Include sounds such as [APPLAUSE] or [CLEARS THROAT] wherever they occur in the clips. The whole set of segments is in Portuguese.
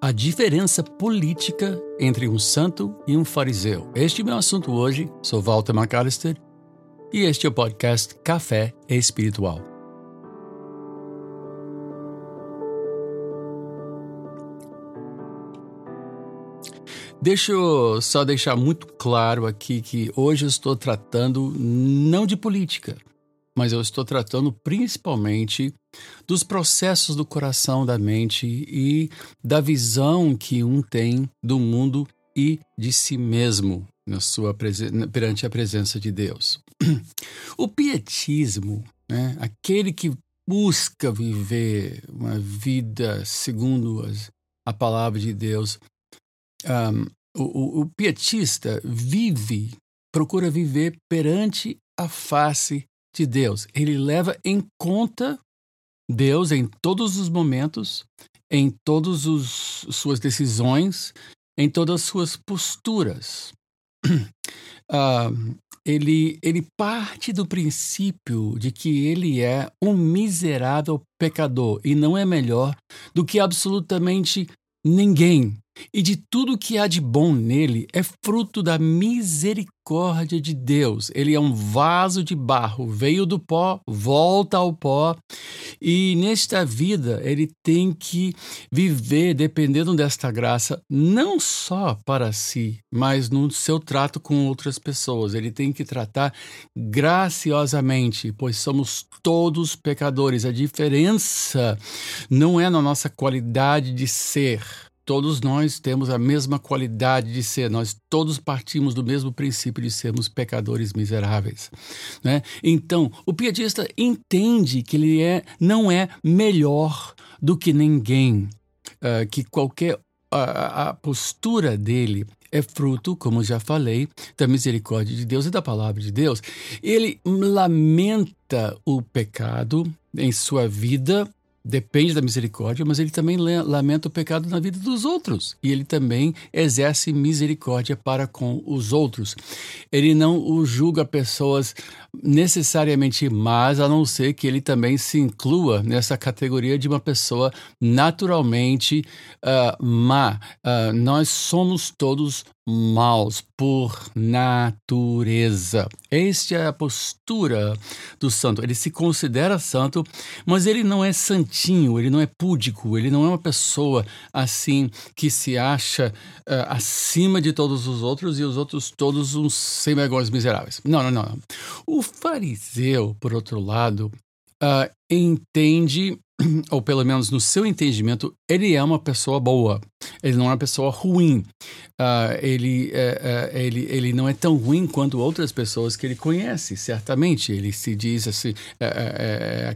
a diferença política entre um santo e um fariseu. Este é o meu assunto hoje. Sou Walter McAllister e este é o podcast Café Espiritual. Deixa eu só deixar muito claro aqui que hoje eu estou tratando não de política, mas eu estou tratando principalmente dos processos do coração, da mente e da visão que um tem do mundo e de si mesmo na sua perante a presença de Deus. [CLEARS THROAT] O pietismo, né, aquele que busca viver uma vida segundo as, a palavra de Deus, um, o, o pietista vive, procura viver perante a face de Deus. Ele leva em conta Deus em todos os momentos, em todas as suas decisões, em todas as suas posturas. Uh, [CLEARS THROAT] ele, ele parte do princípio de que ele é um miserável pecador e não é melhor do que absolutamente ninguém. E de tudo que há de bom nele é fruto da misericórdia de Deus. Ele é um vaso de barro, veio do pó, volta ao pó, e nesta vida ele tem que viver dependendo desta graça, não só para si, mas no seu trato com outras pessoas. Ele tem que tratar graciosamente, pois somos todos pecadores. A diferença não é na nossa qualidade de ser Todos nós temos a mesma qualidade de ser, nós todos partimos do mesmo princípio de sermos pecadores miseráveis. Né? Então, o pietista entende que ele é, não é melhor do que ninguém, uh, que qualquer a, postura dele é fruto, como já falei, da misericórdia de Deus e da palavra de Deus. Ele lamenta o pecado em sua vida depende da misericórdia, mas ele também lamenta o pecado na vida dos outros. E ele também exerce misericórdia para com os outros. Ele não o julga pessoas necessariamente más, a não ser que ele também se inclua nessa categoria de uma pessoa naturalmente uh, má. Uh, nós somos todos maus por natureza. Esta é a postura do santo. Ele se considera santo, mas ele não é santinho, ele não é púdico, ele não é uma pessoa assim que se acha uh, acima de todos os outros e os outros todos uns sem vergonhas miseráveis. Não, não, não. O fariseu, por outro lado, uh, entende, [CLEARS THROAT] ou pelo menos no seu entendimento, ele é uma pessoa boa. Ele não é uma pessoa ruim. Uh, ele, uh, uh, ele, ele não é tão ruim quanto outras pessoas que ele conhece, certamente. Ele se diz assim, é,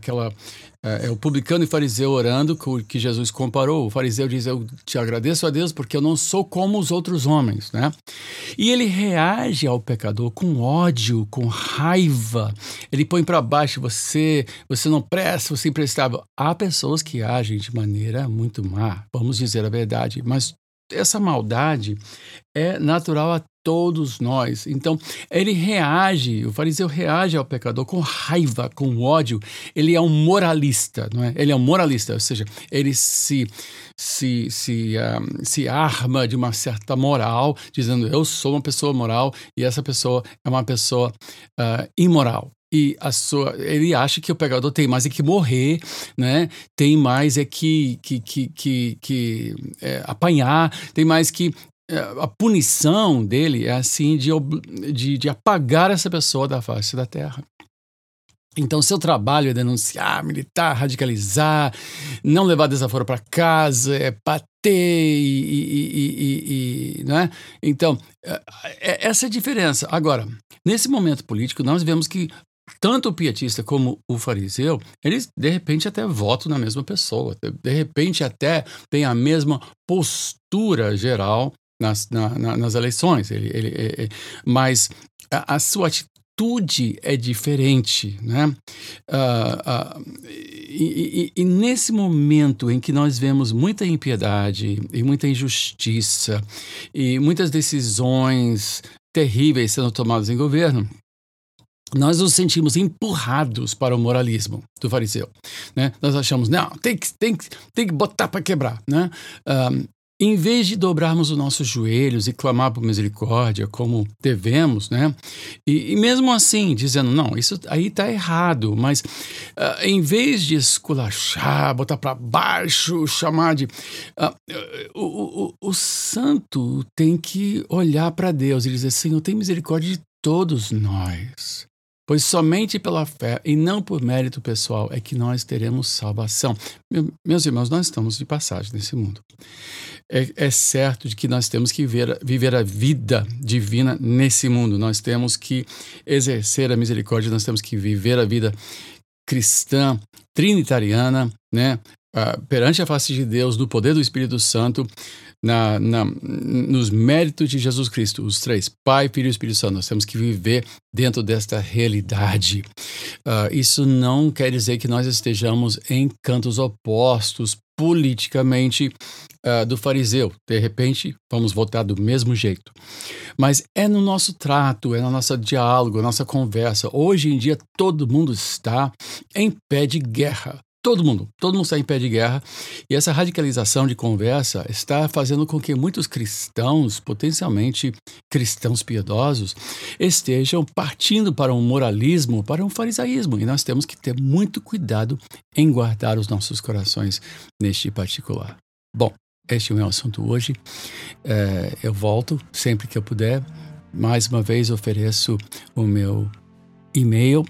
é é, o publicano e fariseu orando que Jesus comparou. O fariseu diz: Eu te agradeço a Deus porque eu não sou como os outros homens, né? E ele reage ao pecador com ódio, com raiva. Ele põe para baixo: você, você não presta, você é imprestável. Há pessoas que agem de maneira muito má, vamos dizer a verdade, mas essa maldade é natural a todos nós. Então, ele reage, o fariseu reage ao pecador com raiva, com ódio. Ele é um moralista, não é? Ele é um moralista, ou seja, ele se se se, um, se arma de uma certa moral, dizendo eu sou uma pessoa moral e essa pessoa é uma pessoa uh, imoral e a sua, ele acha que o pecador tem mais é que morrer, né? Tem mais é que que que que, que é, apanhar, tem mais que a punição dele é assim de, de, de apagar essa pessoa da face da terra. Então, seu trabalho é denunciar, militar, radicalizar, não levar desaforo para casa, é bater e, e, e, e, né? Então, é, é, essa é a diferença. Agora, nesse momento político, nós vemos que tanto o pietista como o fariseu, eles de repente até votam na mesma pessoa, de repente até têm a mesma postura geral nas, na, na, nas eleições. Ele, ele, é, é, mas a, a, sua atitude é diferente, né? Uh, uh, e, e, e, nesse momento em que nós vemos muita impiedade e muita injustiça e muitas decisões terríveis sendo tomadas em governo, nós nos sentimos empurrados para o moralismo do fariseu. Né? Nós achamos, não, tem que, tem que, tem que botar para quebrar. Né? Um, em vez de dobrarmos os nossos joelhos e clamar por misericórdia, como devemos, né? E, e mesmo assim, dizendo, não, isso aí está errado, mas uh, em vez de esculachar, botar para baixo, chamar de. Uh, o, o, o santo tem que olhar para Deus e dizer: Senhor, tem misericórdia de todos nós. Pois somente pela fé e não por mérito pessoal é que nós teremos salvação. Meus irmãos, nós estamos de passagem nesse mundo. É, é certo de que nós temos que viver, viver a vida divina nesse mundo. Nós temos que exercer a misericórdia, nós temos que viver a vida cristã, trinitariana, né? Uh, perante a face de Deus, do poder do Espírito Santo, na, na, nos méritos de Jesus Cristo, os três, Pai, Filho e Espírito Santo. Nós temos que viver dentro desta realidade. Uh, isso não quer dizer que nós estejamos em cantos opostos politicamente uh, do fariseu. De repente, vamos votar do mesmo jeito. Mas é no nosso trato, é no nosso diálogo, nossa conversa. Hoje em dia, todo mundo está em pé de guerra. Todo mundo, todo mundo está em pé de guerra. E essa radicalização de conversa está fazendo com que muitos cristãos, potencialmente cristãos piedosos, estejam partindo para um moralismo, para um farisaísmo. E nós temos que ter muito cuidado em guardar os nossos corações neste particular. Bom, este é o meu assunto hoje. É, eu volto sempre que eu puder. Mais uma vez ofereço o meu e-mail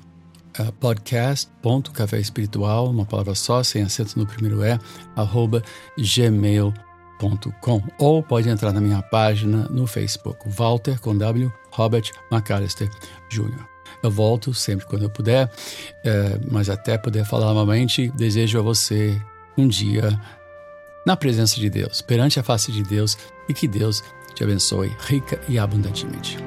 uh, podcast.café espiritual, uma palavra só, sem acento no primeiro é, arroba gmail.com. Ou pode entrar na minha página no Facebook, Walter com W, Robert McAllister Jr. Eu volto sempre quando eu puder, é, mas até poder falar novamente, desejo a você um dia na presença de Deus, perante a face de Deus, e que Deus te abençoe rica e abundantemente.